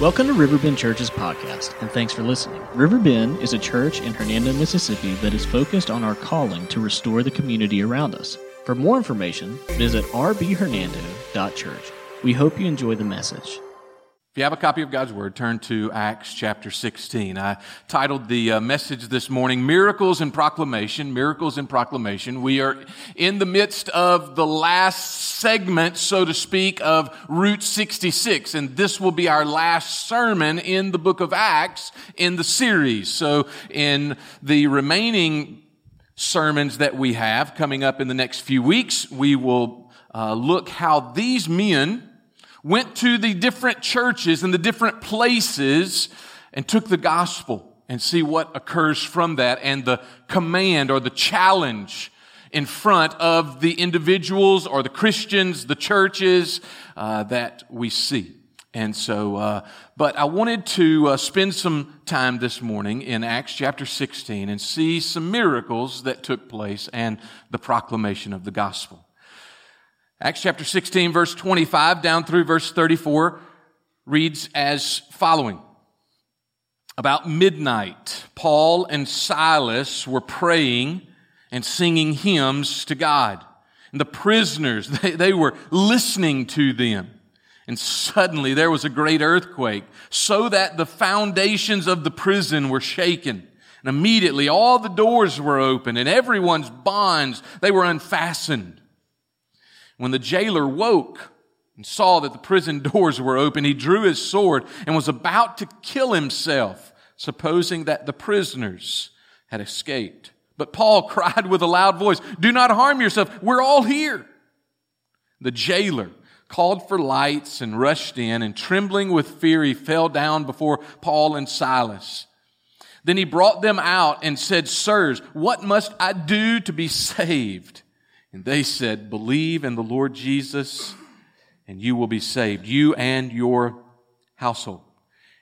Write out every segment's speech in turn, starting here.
Welcome to Riverbend Church's podcast, and thanks for listening. Riverbend is a church in Hernando, Mississippi that is focused on our calling to restore the community around us. For more information, visit rbhernando.church. We hope you enjoy the message. You have a copy of God's Word, turn to Acts chapter 16. I titled the uh, message this morning, Miracles and Proclamation. Miracles and Proclamation. We are in the midst of the last segment, so to speak, of Route 66, and this will be our last sermon in the book of Acts in the series. So in the remaining sermons that we have coming up in the next few weeks, we will uh, look how these men went to the different churches and the different places and took the gospel and see what occurs from that and the command or the challenge in front of the individuals or the Christians, the churches uh, that we see. And so, uh, but I wanted to uh, spend some time this morning in Acts chapter 16 and see some miracles that took place and the proclamation of the gospel. Acts chapter 16 verse 25 down through verse 34 reads as following. About midnight, Paul and Silas were praying and singing hymns to God. And the prisoners, they, they were listening to them. And suddenly there was a great earthquake, so that the foundations of the prison were shaken. And immediately all the doors were open and everyone's bonds, they were unfastened. When the jailer woke and saw that the prison doors were open, he drew his sword and was about to kill himself, supposing that the prisoners had escaped. But Paul cried with a loud voice, Do not harm yourself. We're all here. The jailer called for lights and rushed in, and trembling with fear, he fell down before Paul and Silas. Then he brought them out and said, Sirs, what must I do to be saved? And they said, Believe in the Lord Jesus, and you will be saved, you and your household.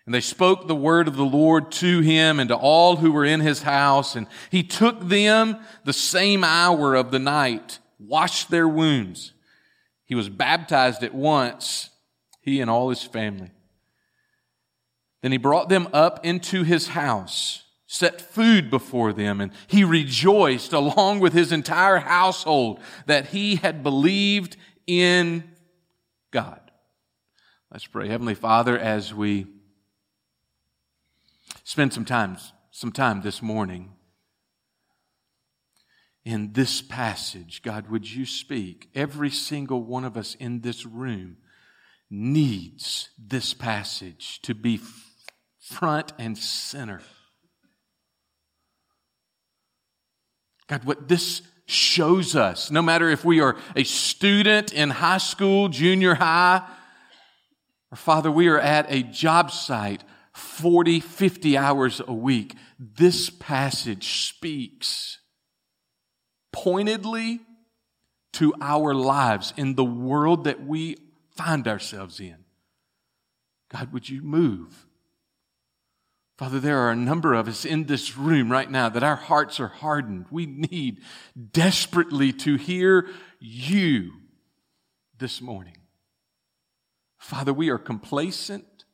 And they spoke the word of the Lord to him and to all who were in his house. And he took them the same hour of the night, washed their wounds. He was baptized at once, he and all his family. Then he brought them up into his house set food before them, and he rejoiced along with his entire household that he had believed in God. Let's pray. Heavenly Father, as we spend some time, some time this morning in this passage, God, would you speak? Every single one of us in this room needs this passage to be front and center God, what this shows us, no matter if we are a student in high school, junior high, or Father, we are at a job site 40, 50 hours a week, this passage speaks pointedly to our lives in the world that we find ourselves in. God, would you move? Father, there are a number of us in this room right now that our hearts are hardened. We need desperately to hear you this morning. Father, we are complacent.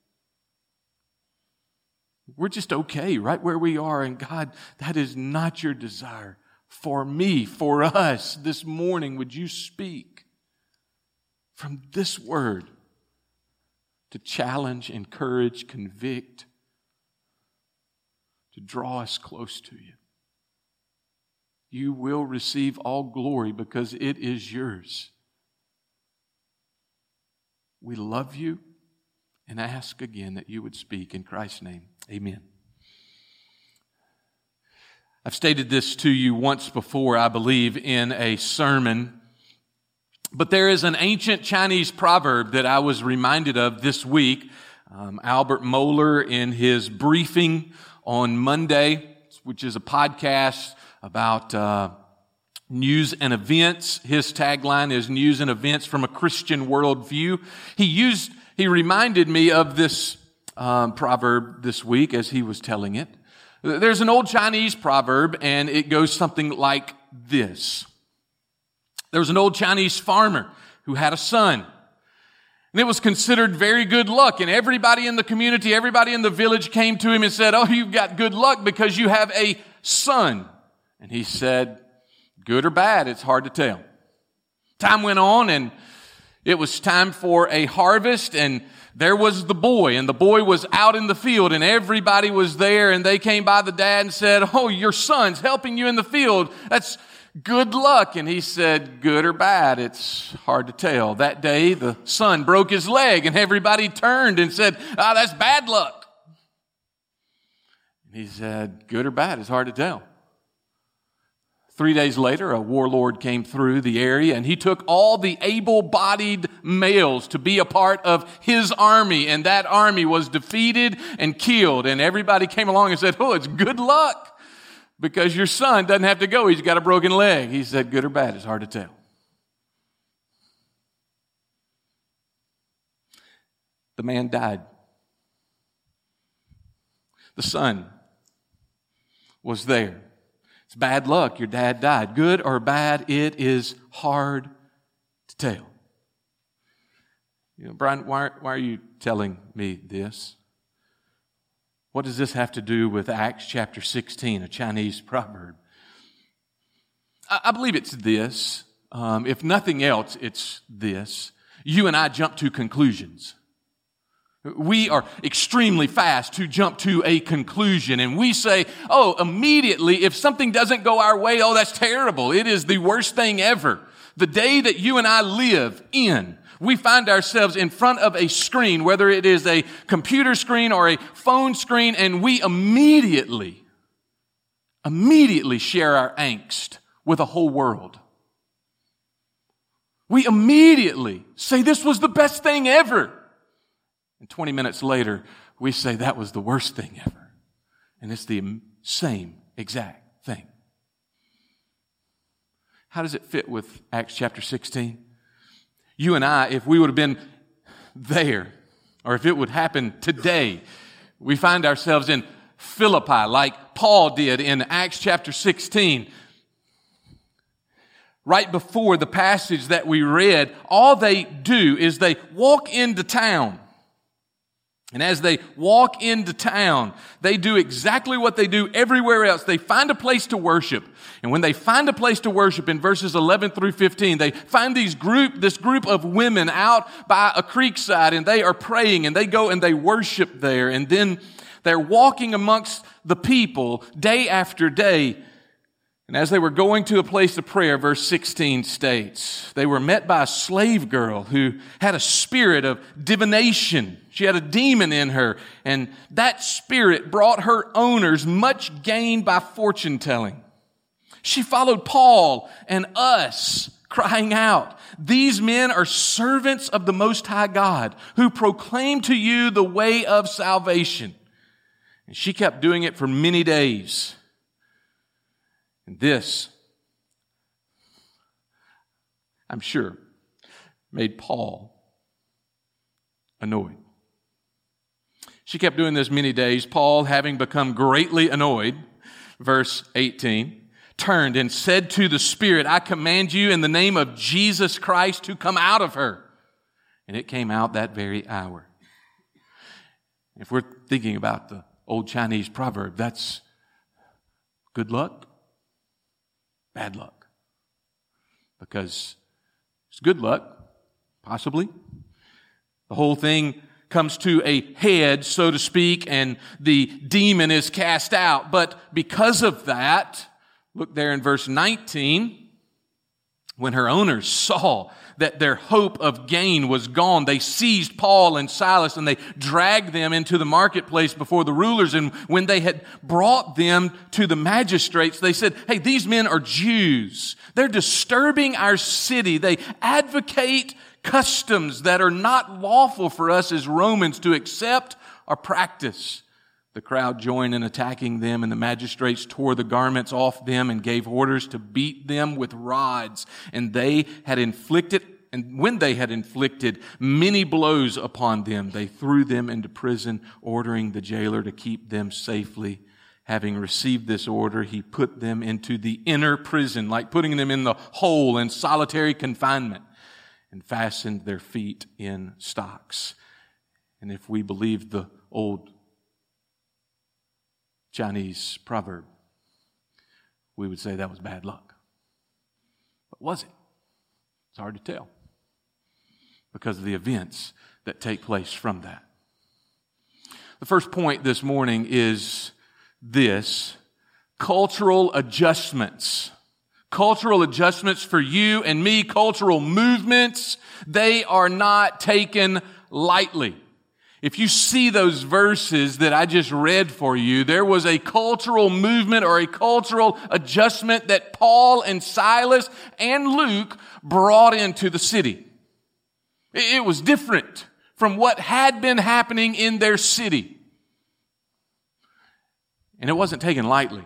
We're just okay right where we are. And God, that is not your desire for me, for us this morning. Would you speak from this word to challenge, encourage, convict? To draw us close to you. You will receive all glory because it is yours. We love you and ask again that you would speak in Christ's name. Amen. I've stated this to you once before, I believe, in a sermon. But there is an ancient Chinese proverb that I was reminded of this week. Um, Albert Mohler, in his briefing on Monday, which is a podcast about uh, news and events. His tagline is news and events from a Christian worldview. He used, he reminded me of this um, proverb this week as he was telling it. There's an old Chinese proverb and it goes something like this. There was an old Chinese farmer who had a son. And it was considered very good luck. And everybody in the community, everybody in the village came to him and said, Oh, you've got good luck because you have a son. And he said, Good or bad, it's hard to tell. Time went on and it was time for a harvest and there was the boy and the boy was out in the field and everybody was there and they came by the dad and said, Oh, your son's helping you in the field. That's, good luck. And he said, good or bad, it's hard to tell. That day, the son broke his leg and everybody turned and said, ah, oh, that's bad luck. And he said, good or bad, it's hard to tell. Three days later, a warlord came through the area and he took all the able bodied males to be a part of his army. And that army was defeated and killed. And everybody came along and said, Oh, it's good luck because your son doesn't have to go. He's got a broken leg. He said, good or bad, it's hard to tell. The man died. The son was there. It's bad luck. Your dad died. Good or bad, it is hard to tell. You know, Brian, why, why are you telling me this? What does this have to do with Acts chapter 16, a Chinese proverb? I, believe it's this. Um, if nothing else, it's this. You and I jump to conclusions. We are extremely fast to jump to a conclusion and we say, oh, immediately, if something doesn't go our way, oh, that's terrible. It is the worst thing ever. The day that you and I live in we find ourselves in front of a screen, whether it is a computer screen or a phone screen, and we immediately, immediately share our angst with a whole world. We immediately say this was the best thing ever. And 20 minutes later, we say that was the worst thing ever. And it's the same exact thing. How does it fit with Acts chapter 16? You and I, if we would have been there, or if it would happen today, we find ourselves in Philippi, like Paul did in Acts chapter 16. Right before the passage that we read, all they do is they walk into town. And as they walk into town, they do exactly what they do everywhere else. They find a place to worship. And when they find a place to worship in verses 11 through 15, they find these group, this group of women out by a creek side and they are praying and they go and they worship there. And then they're walking amongst the people day after day. And as they were going to a place of prayer, verse 16 states, they were met by a slave girl who had a spirit of divination she had a demon in her, and that spirit brought her owners much gain by fortune telling. She followed Paul and us, crying out, These men are servants of the Most High God, who proclaim to you the way of salvation. And she kept doing it for many days. And this, I'm sure, made Paul annoyed. She kept doing this many days. Paul, having become greatly annoyed, verse 18, turned and said to the Spirit, I command you in the name of Jesus Christ to come out of her. And it came out that very hour. If we're thinking about the old Chinese proverb, that's good luck, bad luck. Because it's good luck, possibly. The whole thing comes to a head, so to speak, and the demon is cast out. But because of that, look there in verse 19, when her owners saw that their hope of gain was gone, they seized Paul and Silas and they dragged them into the marketplace before the rulers. And when they had brought them to the magistrates, they said, Hey, these men are Jews. They're disturbing our city. They advocate customs that are not lawful for us as Romans to accept or practice. The crowd joined in attacking them, and the magistrates tore the garments off them and gave orders to beat them with rods. And they had inflicted, and when they had inflicted many blows upon them, they threw them into prison, ordering the jailer to keep them safely. Having received this order, he put them into the inner prison, like putting them in the hole in solitary confinement and fastened their feet in stocks. And if we believe the old Chinese proverb, we would say that was bad luck. But was it? It's hard to tell because of the events that take place from that. The first point this morning is this cultural adjustments. Cultural adjustments for you and me, cultural movements, they are not taken lightly. If you see those verses that I just read for you, there was a cultural movement or a cultural adjustment that Paul and Silas and Luke brought into the city. It was different from what had been happening in their city. And it wasn't taken lightly.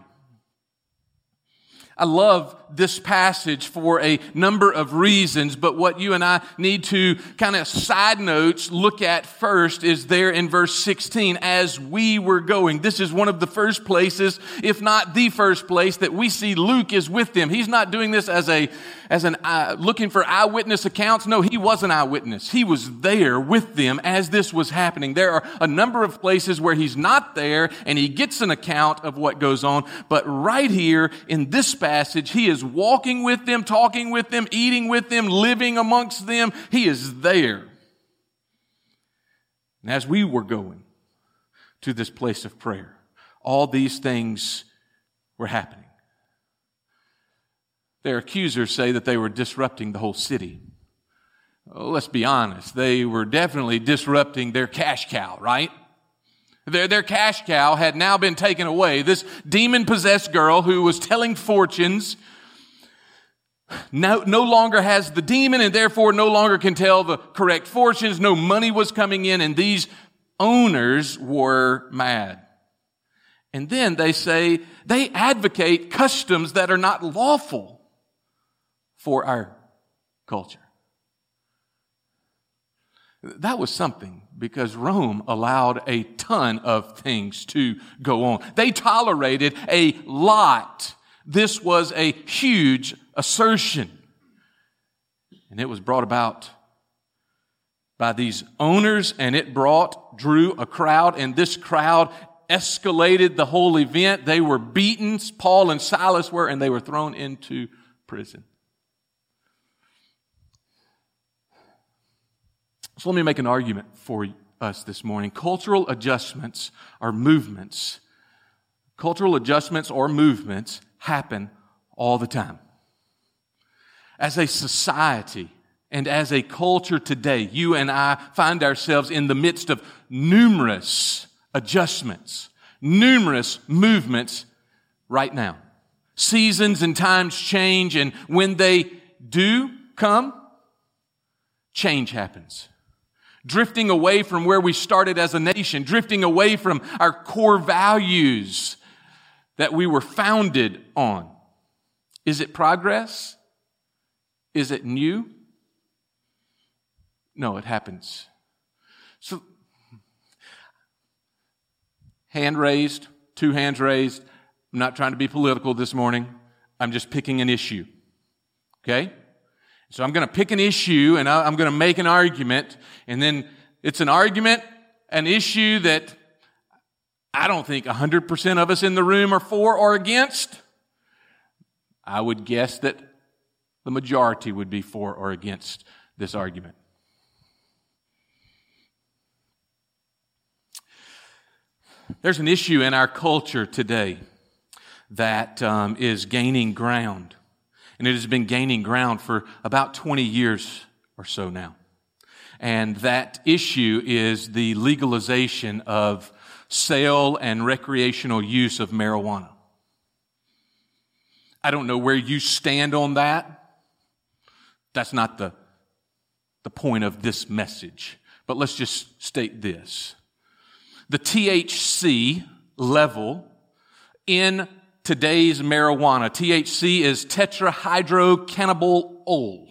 I love this passage for a number of reasons, but what you and I need to kind of side notes look at first is there in verse 16, as we were going. This is one of the first places, if not the first place, that we see Luke is with them. He's not doing this as a, as an, uh, looking for eyewitness accounts. No, he was an eyewitness. He was there with them as this was happening. There are a number of places where he's not there and he gets an account of what goes on, but right here in this passage, passage, he is walking with them, talking with them, eating with them, living amongst them. He is there. And as we were going to this place of prayer, all these things were happening. Their accusers say that they were disrupting the whole city. Well, let's be honest, they were definitely disrupting their cash cow, right? Their, their cash cow had now been taken away. This demon possessed girl who was telling fortunes no, no longer has the demon and therefore no longer can tell the correct fortunes. No money was coming in and these owners were mad. And then they say they advocate customs that are not lawful for our culture. That was something because Rome allowed a ton of things to go on. They tolerated a lot. This was a huge assertion. And it was brought about by these owners and it brought, drew a crowd and this crowd escalated the whole event. They were beaten. Paul and Silas were, and they were thrown into prison. So let me make an argument for us this morning. Cultural adjustments are movements. Cultural adjustments or movements happen all the time. As a society and as a culture today, you and I find ourselves in the midst of numerous adjustments, numerous movements right now. Seasons and times change, and when they do come, change happens drifting away from where we started as a nation, drifting away from our core values that we were founded on. Is it progress? Is it new? No, it happens. So, hand raised, two hands raised. I'm not trying to be political this morning. I'm just picking an issue. Okay? So I'm going to pick an issue and I'm going to make an argument and then it's an argument, an issue that I don't think 100% of us in the room are for or against. I would guess that the majority would be for or against this argument. There's an issue in our culture today that um, is gaining ground and it has been gaining ground for about 20 years or so now. And that issue is the legalization of sale and recreational use of marijuana. I don't know where you stand on that. That's not the, the point of this message. But let's just state this. The THC level in today's marijuana. THC is tetrahydrocannabinol.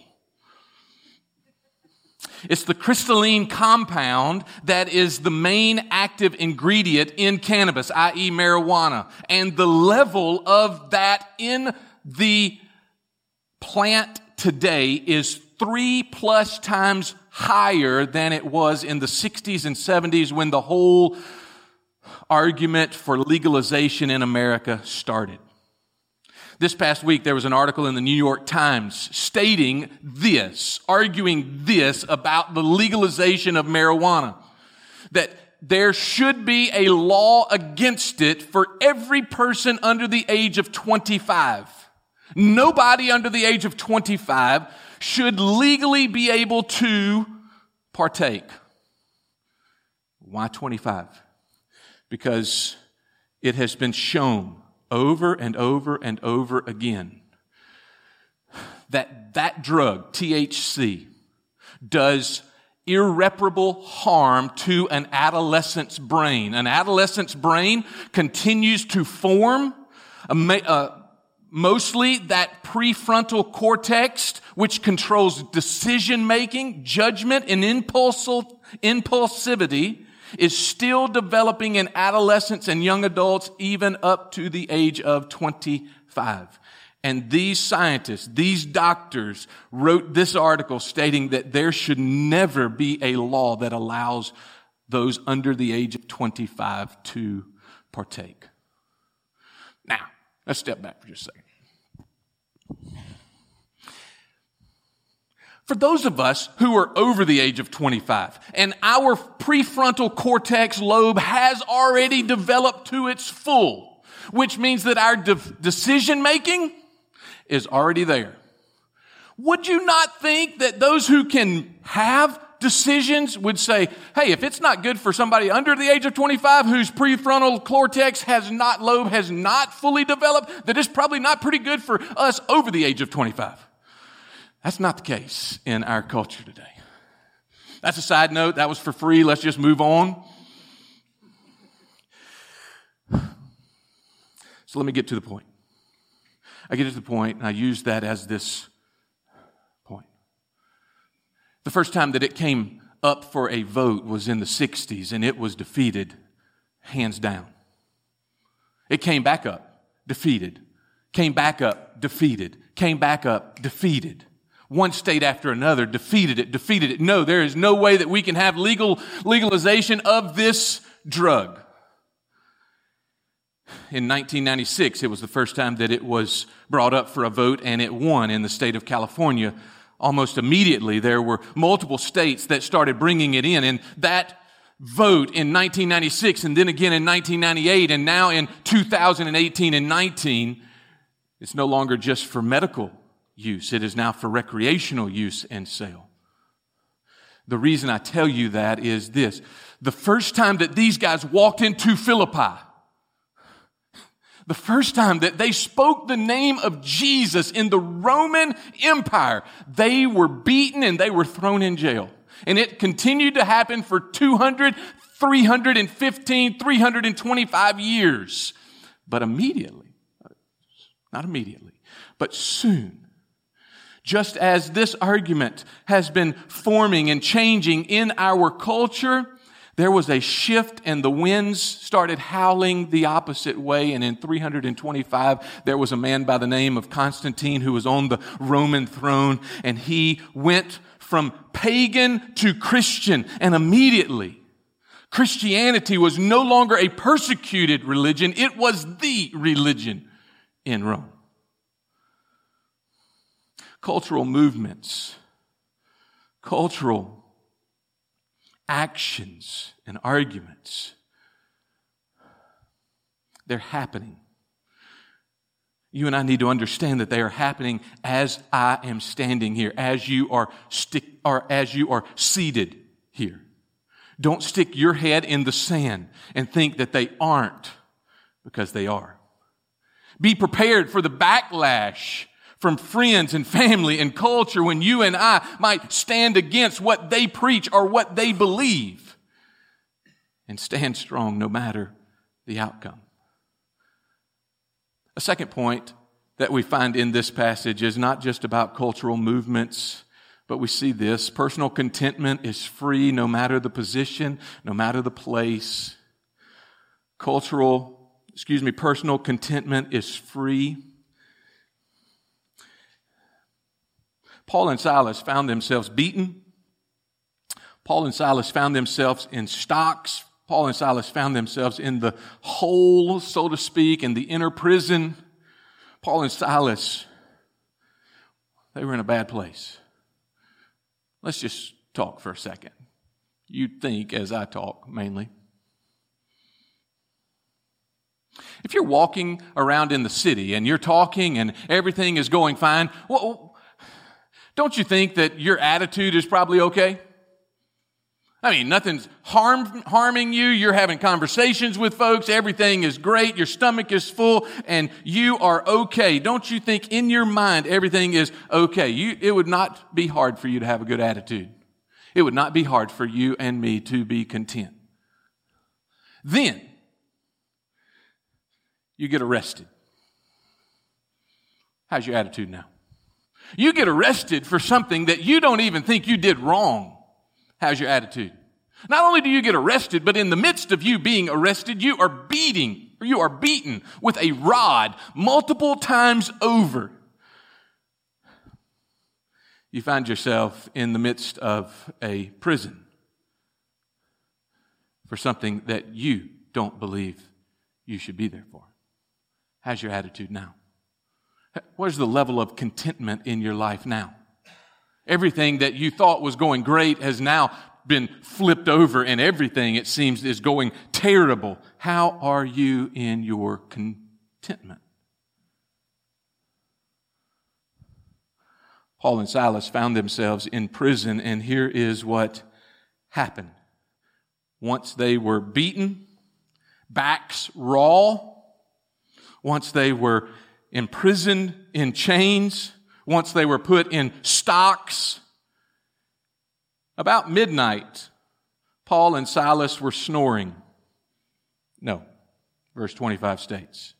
It's the crystalline compound that is the main active ingredient in cannabis, i.e. marijuana. And the level of that in the plant today is three plus times higher than it was in the 60s and 70s when the whole argument for legalization in America started. This past week, there was an article in the New York Times stating this, arguing this about the legalization of marijuana. That there should be a law against it for every person under the age of 25. Nobody under the age of 25 should legally be able to partake. Why 25? Because it has been shown over and over and over again that that drug, THC, does irreparable harm to an adolescent's brain. An adolescent's brain continues to form, uh, mostly that prefrontal cortex, which controls decision making, judgment, and impulsivity is still developing in adolescents and young adults, even up to the age of 25. And these scientists, these doctors wrote this article stating that there should never be a law that allows those under the age of 25 to partake. Now, let's step back for just a second. For those of us who are over the age of 25 and our prefrontal cortex lobe has already developed to its full, which means that our de- decision making is already there. Would you not think that those who can have decisions would say, hey, if it's not good for somebody under the age of 25 whose prefrontal cortex has not, lobe has not fully developed, that it's probably not pretty good for us over the age of 25? That's not the case in our culture today. That's a side note. That was for free. Let's just move on. So let me get to the point. I get to the point, and I use that as this. The first time that it came up for a vote was in the 60s, and it was defeated hands down. It came back up, defeated, came back up, defeated, came back up, defeated one state after another defeated it, defeated it. No, there is no way that we can have legal legalization of this drug. In 1996, it was the first time that it was brought up for a vote and it won in the state of California. Almost immediately, there were multiple states that started bringing it in and that vote in 1996 and then again in 1998 and now in 2018 and 19, it's no longer just for medical use. It is now for recreational use and sale. The reason I tell you that is this. The first time that these guys walked into Philippi, the first time that they spoke the name of Jesus in the Roman Empire, they were beaten and they were thrown in jail. And it continued to happen for 200, 315, 325 years. But immediately, not immediately, but soon, just as this argument has been forming and changing in our culture, there was a shift and the winds started howling the opposite way. And in 325, there was a man by the name of Constantine who was on the Roman throne and he went from pagan to Christian and immediately Christianity was no longer a persecuted religion. It was the religion in Rome cultural movements, cultural actions and arguments. They're happening. You and I need to understand that they are happening as I am standing here, as you are stick, or as you are seated here. Don't stick your head in the sand and think that they aren't because they are. Be prepared for the backlash from friends and family and culture when you and I might stand against what they preach or what they believe and stand strong no matter the outcome. A second point that we find in this passage is not just about cultural movements, but we see this. Personal contentment is free no matter the position, no matter the place. Cultural, excuse me, personal contentment is free Paul and Silas found themselves beaten. Paul and Silas found themselves in stocks. Paul and Silas found themselves in the hole, so to speak, in the inner prison. Paul and Silas, they were in a bad place. Let's just talk for a second. You think as I talk mainly. If you're walking around in the city and you're talking and everything is going fine, well, don't you think that your attitude is probably okay? I mean, nothing's harm, harming you. You're having conversations with folks. Everything is great. Your stomach is full and you are okay. Don't you think in your mind everything is okay? You, it would not be hard for you to have a good attitude. It would not be hard for you and me to be content. Then, you get arrested. How's your attitude now? You get arrested for something that you don't even think you did wrong. How's your attitude? Not only do you get arrested, but in the midst of you being arrested, you are beating, or you are beaten with a rod multiple times over. You find yourself in the midst of a prison for something that you don't believe you should be there for. How's your attitude now? Where's the level of contentment in your life now? Everything that you thought was going great has now been flipped over and everything, it seems, is going terrible. How are you in your contentment? Paul and Silas found themselves in prison, and here is what happened. Once they were beaten, backs raw, once they were imprisoned in chains, once they were put in stocks, about midnight, Paul and Silas were snoring. No, verse 25 states.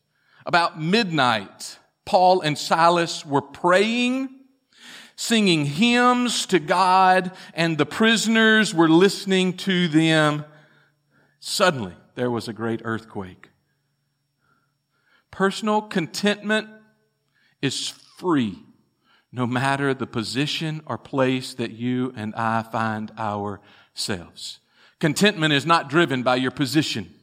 About midnight, Paul and Silas were praying, singing hymns to God, and the prisoners were listening to them. Suddenly, there was a great earthquake. Personal contentment is free no matter the position or place that you and I find ourselves. Contentment is not driven by your position.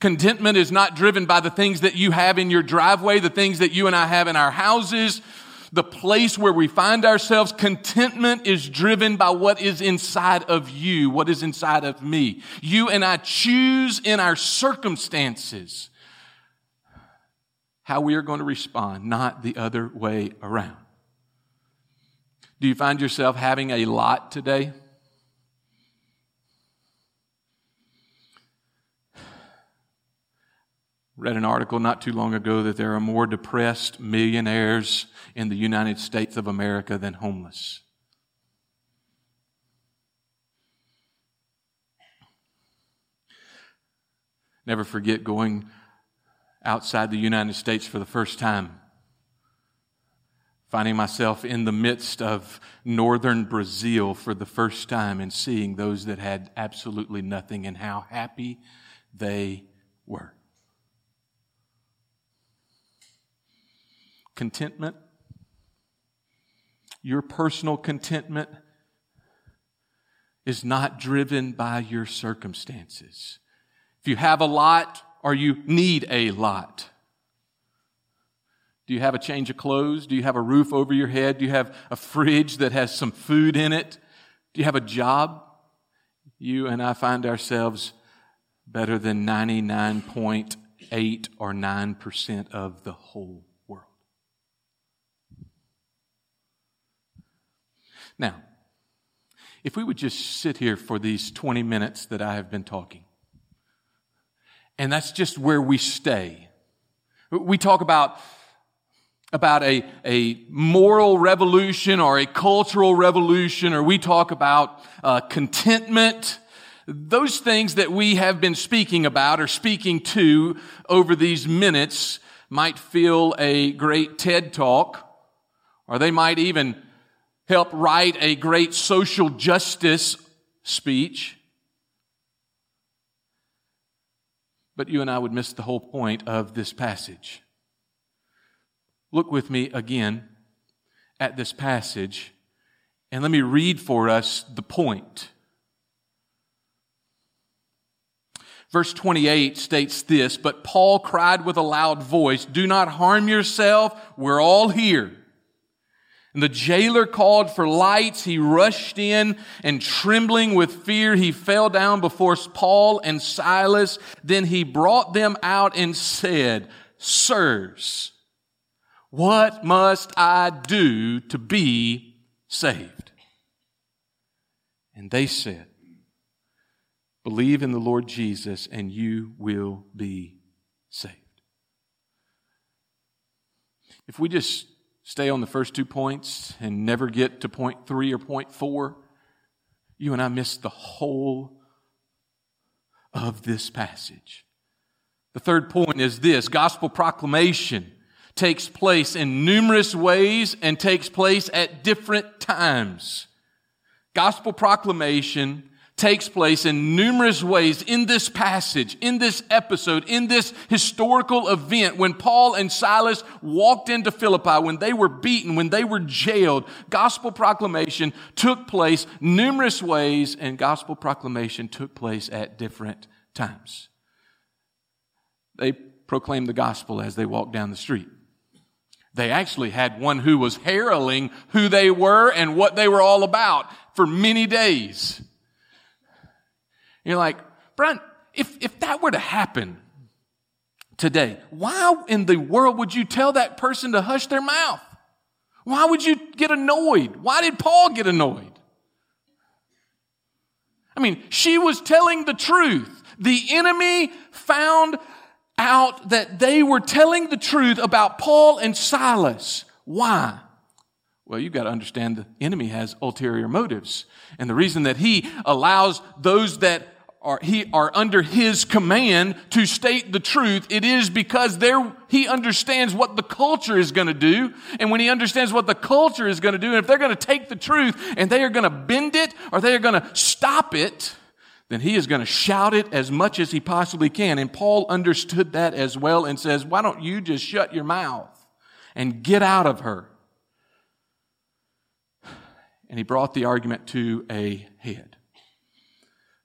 Contentment is not driven by the things that you have in your driveway, the things that you and I have in our houses, the place where we find ourselves. Contentment is driven by what is inside of you, what is inside of me. You and I choose in our circumstances how we are going to respond, not the other way around. Do you find yourself having a lot today? Read an article not too long ago that there are more depressed millionaires in the United States of America than homeless. Never forget going outside the United States for the first time. Finding myself in the midst of northern Brazil for the first time and seeing those that had absolutely nothing and how happy they were. Contentment, your personal contentment is not driven by your circumstances. If you have a lot, or you need a lot? Do you have a change of clothes? Do you have a roof over your head? Do you have a fridge that has some food in it? Do you have a job? You and I find ourselves better than 99.8 or 9% of the whole world. Now, if we would just sit here for these 20 minutes that I have been talking, and that's just where we stay. We talk about, about a, a moral revolution or a cultural revolution, or we talk about uh, contentment. Those things that we have been speaking about or speaking to over these minutes might feel a great TED talk, or they might even help write a great social justice speech. But you and I would miss the whole point of this passage. Look with me again at this passage and let me read for us the point. Verse 28 states this, but Paul cried with a loud voice, do not harm yourself. We're all here. And the jailer called for lights. He rushed in and trembling with fear, he fell down before Paul and Silas. Then he brought them out and said, Sirs, what must I do to be saved? And they said, Believe in the Lord Jesus and you will be saved. If we just stay on the first two points and never get to point three or point four, you and I miss the whole of this passage. The third point is this gospel proclamation takes place in numerous ways and takes place at different times. Gospel proclamation takes place in numerous ways in this passage, in this episode, in this historical event when Paul and Silas walked into Philippi, when they were beaten, when they were jailed. Gospel proclamation took place numerous ways and gospel proclamation took place at different times. They proclaimed the gospel as they walked down the street. They actually had one who was heralding who they were and what they were all about for many days. You're like, Brent, if, if that were to happen today, why in the world would you tell that person to hush their mouth? Why would you get annoyed? Why did Paul get annoyed? I mean, she was telling the truth. The enemy found out that they were telling the truth about Paul and Silas. Why? Well, you've got to understand the enemy has ulterior motives. And the reason that he allows those that are, he, are under his command to state the truth, it is because there, he understands what the culture is going to do. And when he understands what the culture is going to do, and if they're going to take the truth and they are going to bend it or they are going to stop it, then he is going to shout it as much as he possibly can. And Paul understood that as well and says, why don't you just shut your mouth and get out of her? and he brought the argument to a head.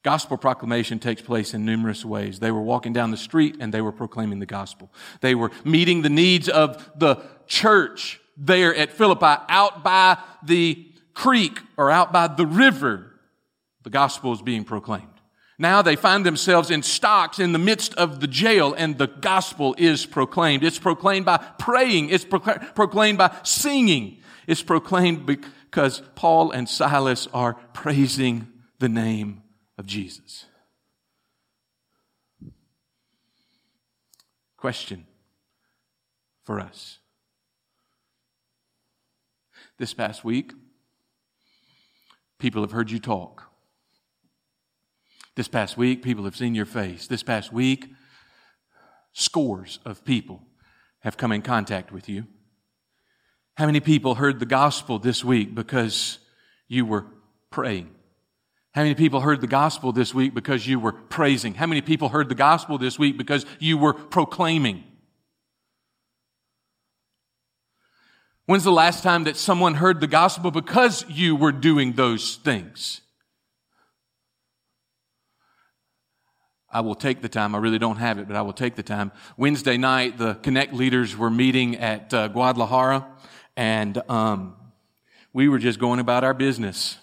Gospel proclamation takes place in numerous ways. They were walking down the street and they were proclaiming the gospel. They were meeting the needs of the church there at Philippi out by the creek or out by the river. The gospel is being proclaimed. Now they find themselves in stocks in the midst of the jail and the gospel is proclaimed. It's proclaimed by praying. It's proclaimed by singing. It's proclaimed because Paul and Silas are praising the name of Jesus. Question for us. This past week, people have heard you talk. This past week, people have seen your face. This past week, scores of people have come in contact with you. How many people heard the gospel this week because you were praying? How many people heard the gospel this week because you were praising? How many people heard the gospel this week because you were proclaiming? When's the last time that someone heard the gospel because you were doing those things? I will take the time. I really don't have it, but I will take the time. Wednesday night, the Connect leaders were meeting at uh, Guadalajara and um, we were just going about our business.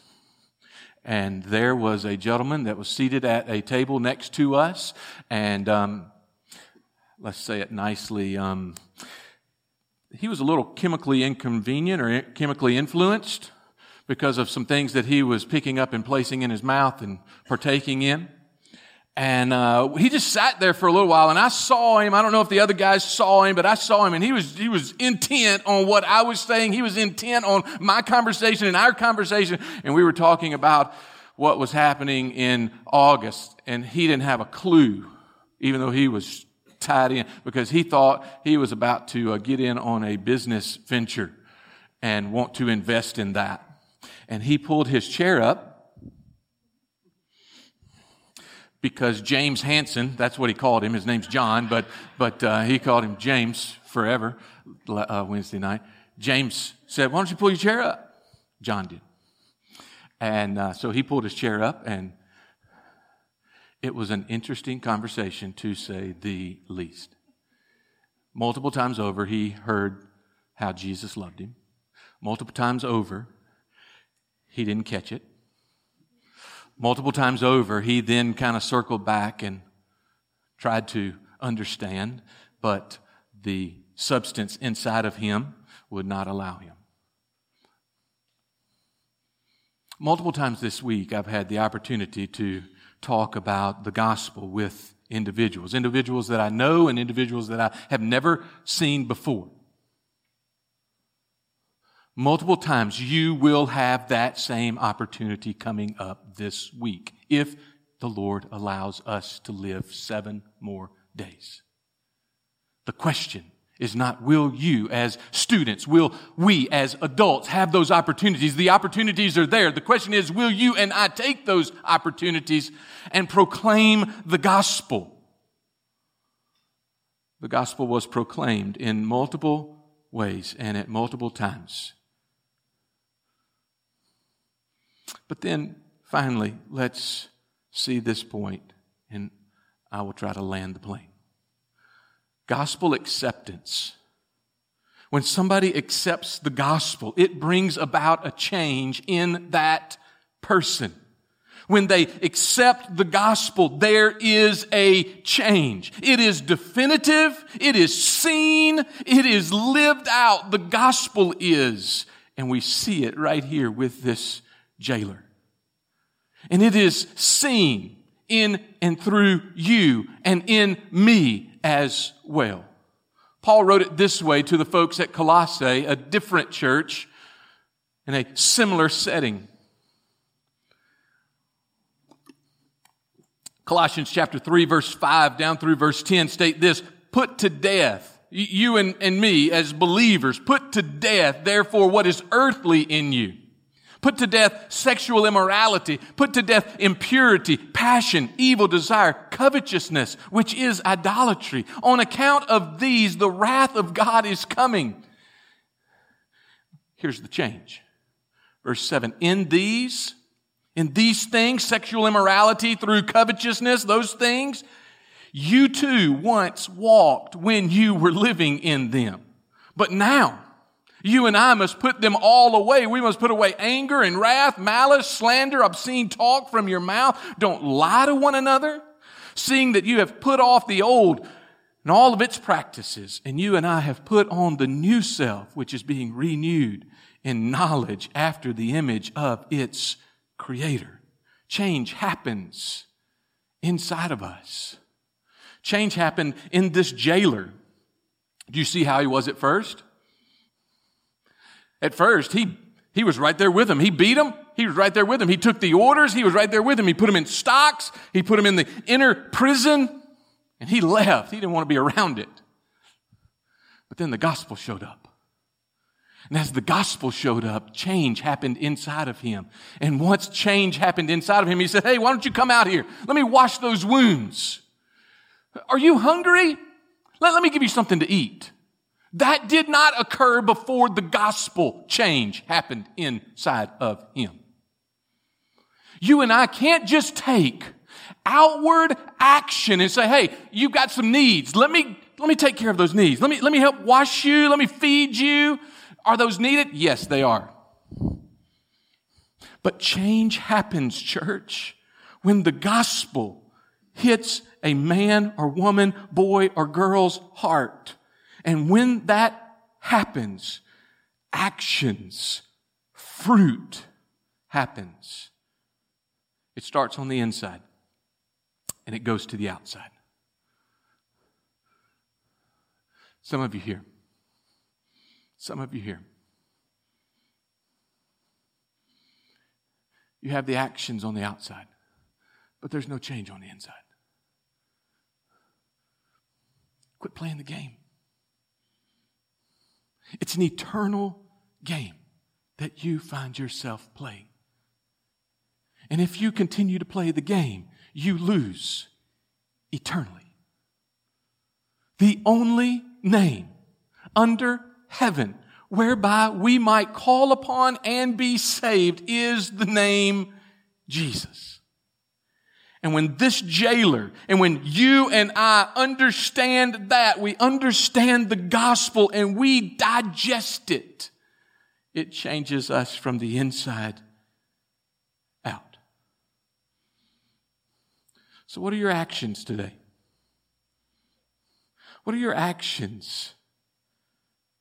And there was a gentleman that was seated at a table next to us, and um, let's say it nicely. Um, he was a little chemically inconvenient or chemically influenced because of some things that he was picking up and placing in his mouth and partaking in. And uh, he just sat there for a little while, and I saw him. I don't know if the other guys saw him, but I saw him, and he was he was intent on what I was saying. He was intent on my conversation and our conversation, and we were talking about what was happening in August, and he didn't have a clue, even though he was tied in, because he thought he was about to uh, get in on a business venture and want to invest in that. And he pulled his chair up because James Hanson, that's what he called him. His name's John, but, but uh, he called him James forever uh, Wednesday night. James said, Why don't you pull your chair up? John did. And uh, so he pulled his chair up, and it was an interesting conversation to say the least. Multiple times over, he heard how Jesus loved him. Multiple times over, he didn't catch it. Multiple times over, he then kind of circled back and tried to understand, but the substance inside of him would not allow him. Multiple times this week, I've had the opportunity to talk about the gospel with individuals, individuals that I know and individuals that I have never seen before. Multiple times, you will have that same opportunity coming up this week if the Lord allows us to live seven more days. The question is not will you as students, will we as adults have those opportunities? The opportunities are there. The question is will you and I take those opportunities and proclaim the gospel? The gospel was proclaimed in multiple ways and at multiple times. But then finally, let's see this point, and I will try to land the plane. Gospel acceptance. When somebody accepts the gospel, it brings about a change in that person. When they accept the gospel, there is a change. It is definitive. It is seen. It is lived out. The gospel is. And we see it right here with this jailer. And it is seen in and through you and in me as well. Paul wrote it this way to the folks at Colossae, a different church in a similar setting. Colossians chapter 3 verse 5 down through verse 10 state this, put to death, you and, and me as believers, put to death therefore what is earthly in you Put to death sexual immorality. Put to death impurity, passion, evil desire, covetousness, which is idolatry. On account of these, the wrath of God is coming. Here's the change. Verse 7 In these, in these things, sexual immorality through covetousness, those things, you too once walked when you were living in them. But now, you and I must put them all away. We must put away anger and wrath, malice, slander, obscene talk from your mouth. Don't lie to one another, seeing that you have put off the old and all of its practices, and you and I have put on the new self, which is being renewed in knowledge after the image of its creator. Change happens inside of us. Change happened in this jailer. Do you see how he was at first? At first, he, he was right there with him. He beat him. He was right there with him. He took the orders. He was right there with him. He put him in stocks. He put him in the inner prison and he left. He didn't want to be around it. But then the gospel showed up. And as the gospel showed up, change happened inside of him. And once change happened inside of him, he said, Hey, why don't you come out here? Let me wash those wounds. Are you hungry? Let, let me give you something to eat. That did not occur before the gospel change happened inside of him. You and I can't just take outward action and say, hey, you've got some needs. Let me, let me take care of those needs. Let me, let me help wash you. Let me feed you. Are those needed? Yes, they are. But change happens, church, when the gospel hits a man or woman, boy or girl's heart. And when that happens, actions, fruit happens. It starts on the inside and it goes to the outside. Some of you here, some of you here, you have the actions on the outside, but there's no change on the inside. Quit playing the game. It's an eternal game that you find yourself playing. And if you continue to play the game, you lose eternally. The only name under heaven whereby we might call upon and be saved is the name Jesus. And when this jailer and when you and I understand that, we understand the gospel and we digest it, it changes us from the inside out. So, what are your actions today? What are your actions?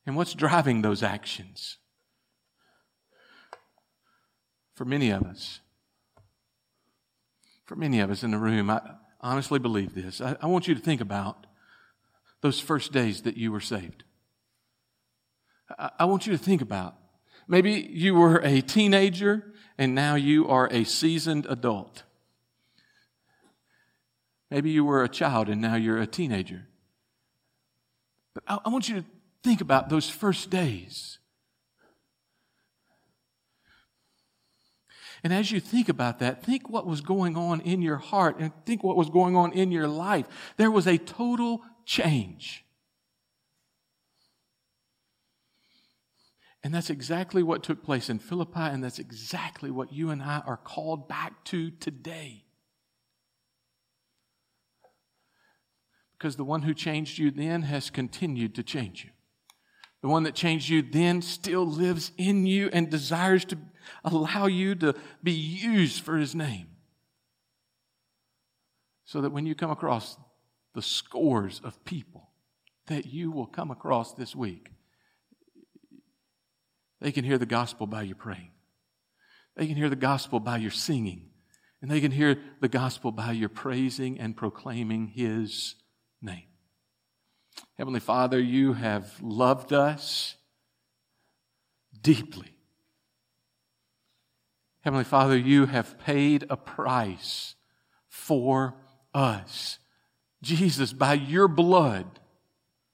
And what's driving those actions? For many of us, for many of us in the room, I honestly believe this. I, I want you to think about those first days that you were saved. I, I want you to think about maybe you were a teenager and now you are a seasoned adult. Maybe you were a child and now you're a teenager. But I, I want you to think about those first days. And as you think about that, think what was going on in your heart and think what was going on in your life. There was a total change. And that's exactly what took place in Philippi, and that's exactly what you and I are called back to today. Because the one who changed you then has continued to change you. The one that changed you then still lives in you and desires to allow you to be used for his name. So that when you come across the scores of people that you will come across this week, they can hear the gospel by your praying. They can hear the gospel by your singing. And they can hear the gospel by your praising and proclaiming his name. Heavenly Father, you have loved us deeply. Heavenly Father, you have paid a price for us. Jesus, by your blood,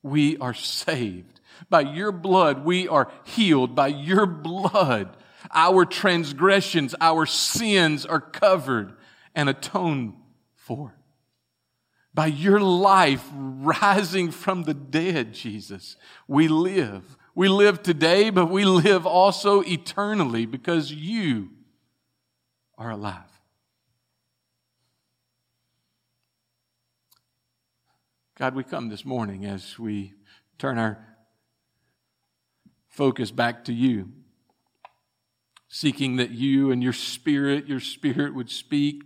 we are saved. By your blood, we are healed. By your blood, our transgressions, our sins are covered and atoned for by your life rising from the dead, Jesus, we live. We live today, but we live also eternally because you are alive. God, we come this morning as we turn our focus back to you, seeking that you and your spirit, your spirit would speak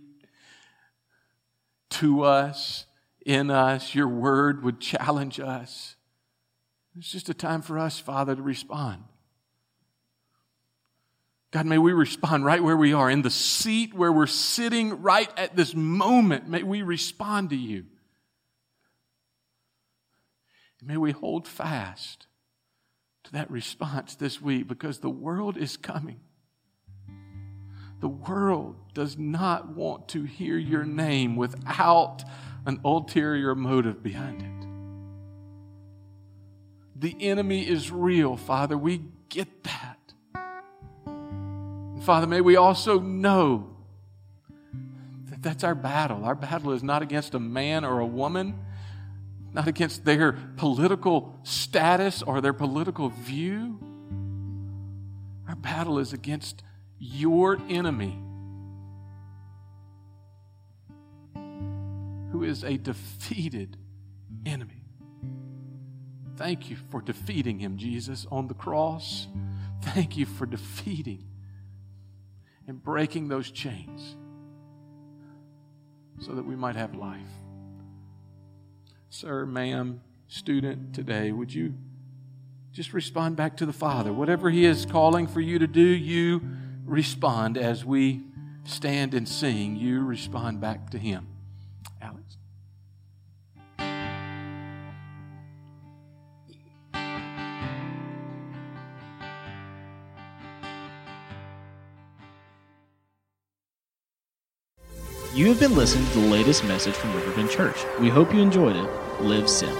to us in us, your word would challenge us. It's just a time for us, Father, to respond. God, may we respond right where we are, in the seat where we're sitting right at this moment. May we respond to you. may we hold fast to that response this week because the world is coming. The world does not want to hear your name without an ulterior motive behind it. The enemy is real, Father. We get that. Father, may we also know that that's our battle. Our battle is not against a man or a woman, not against their political status or their political view. Our battle is against your enemy who is a defeated enemy. Thank you for defeating him, Jesus, on the cross. Thank you for defeating and breaking those chains so that we might have life. Sir, ma'am, student, today, would you just respond back to the Father? Whatever He is calling for you to do, you respond as we stand and sing. You respond back to Him. You have been listening to the latest message from Riverbend Church. We hope you enjoyed it. Live Sim.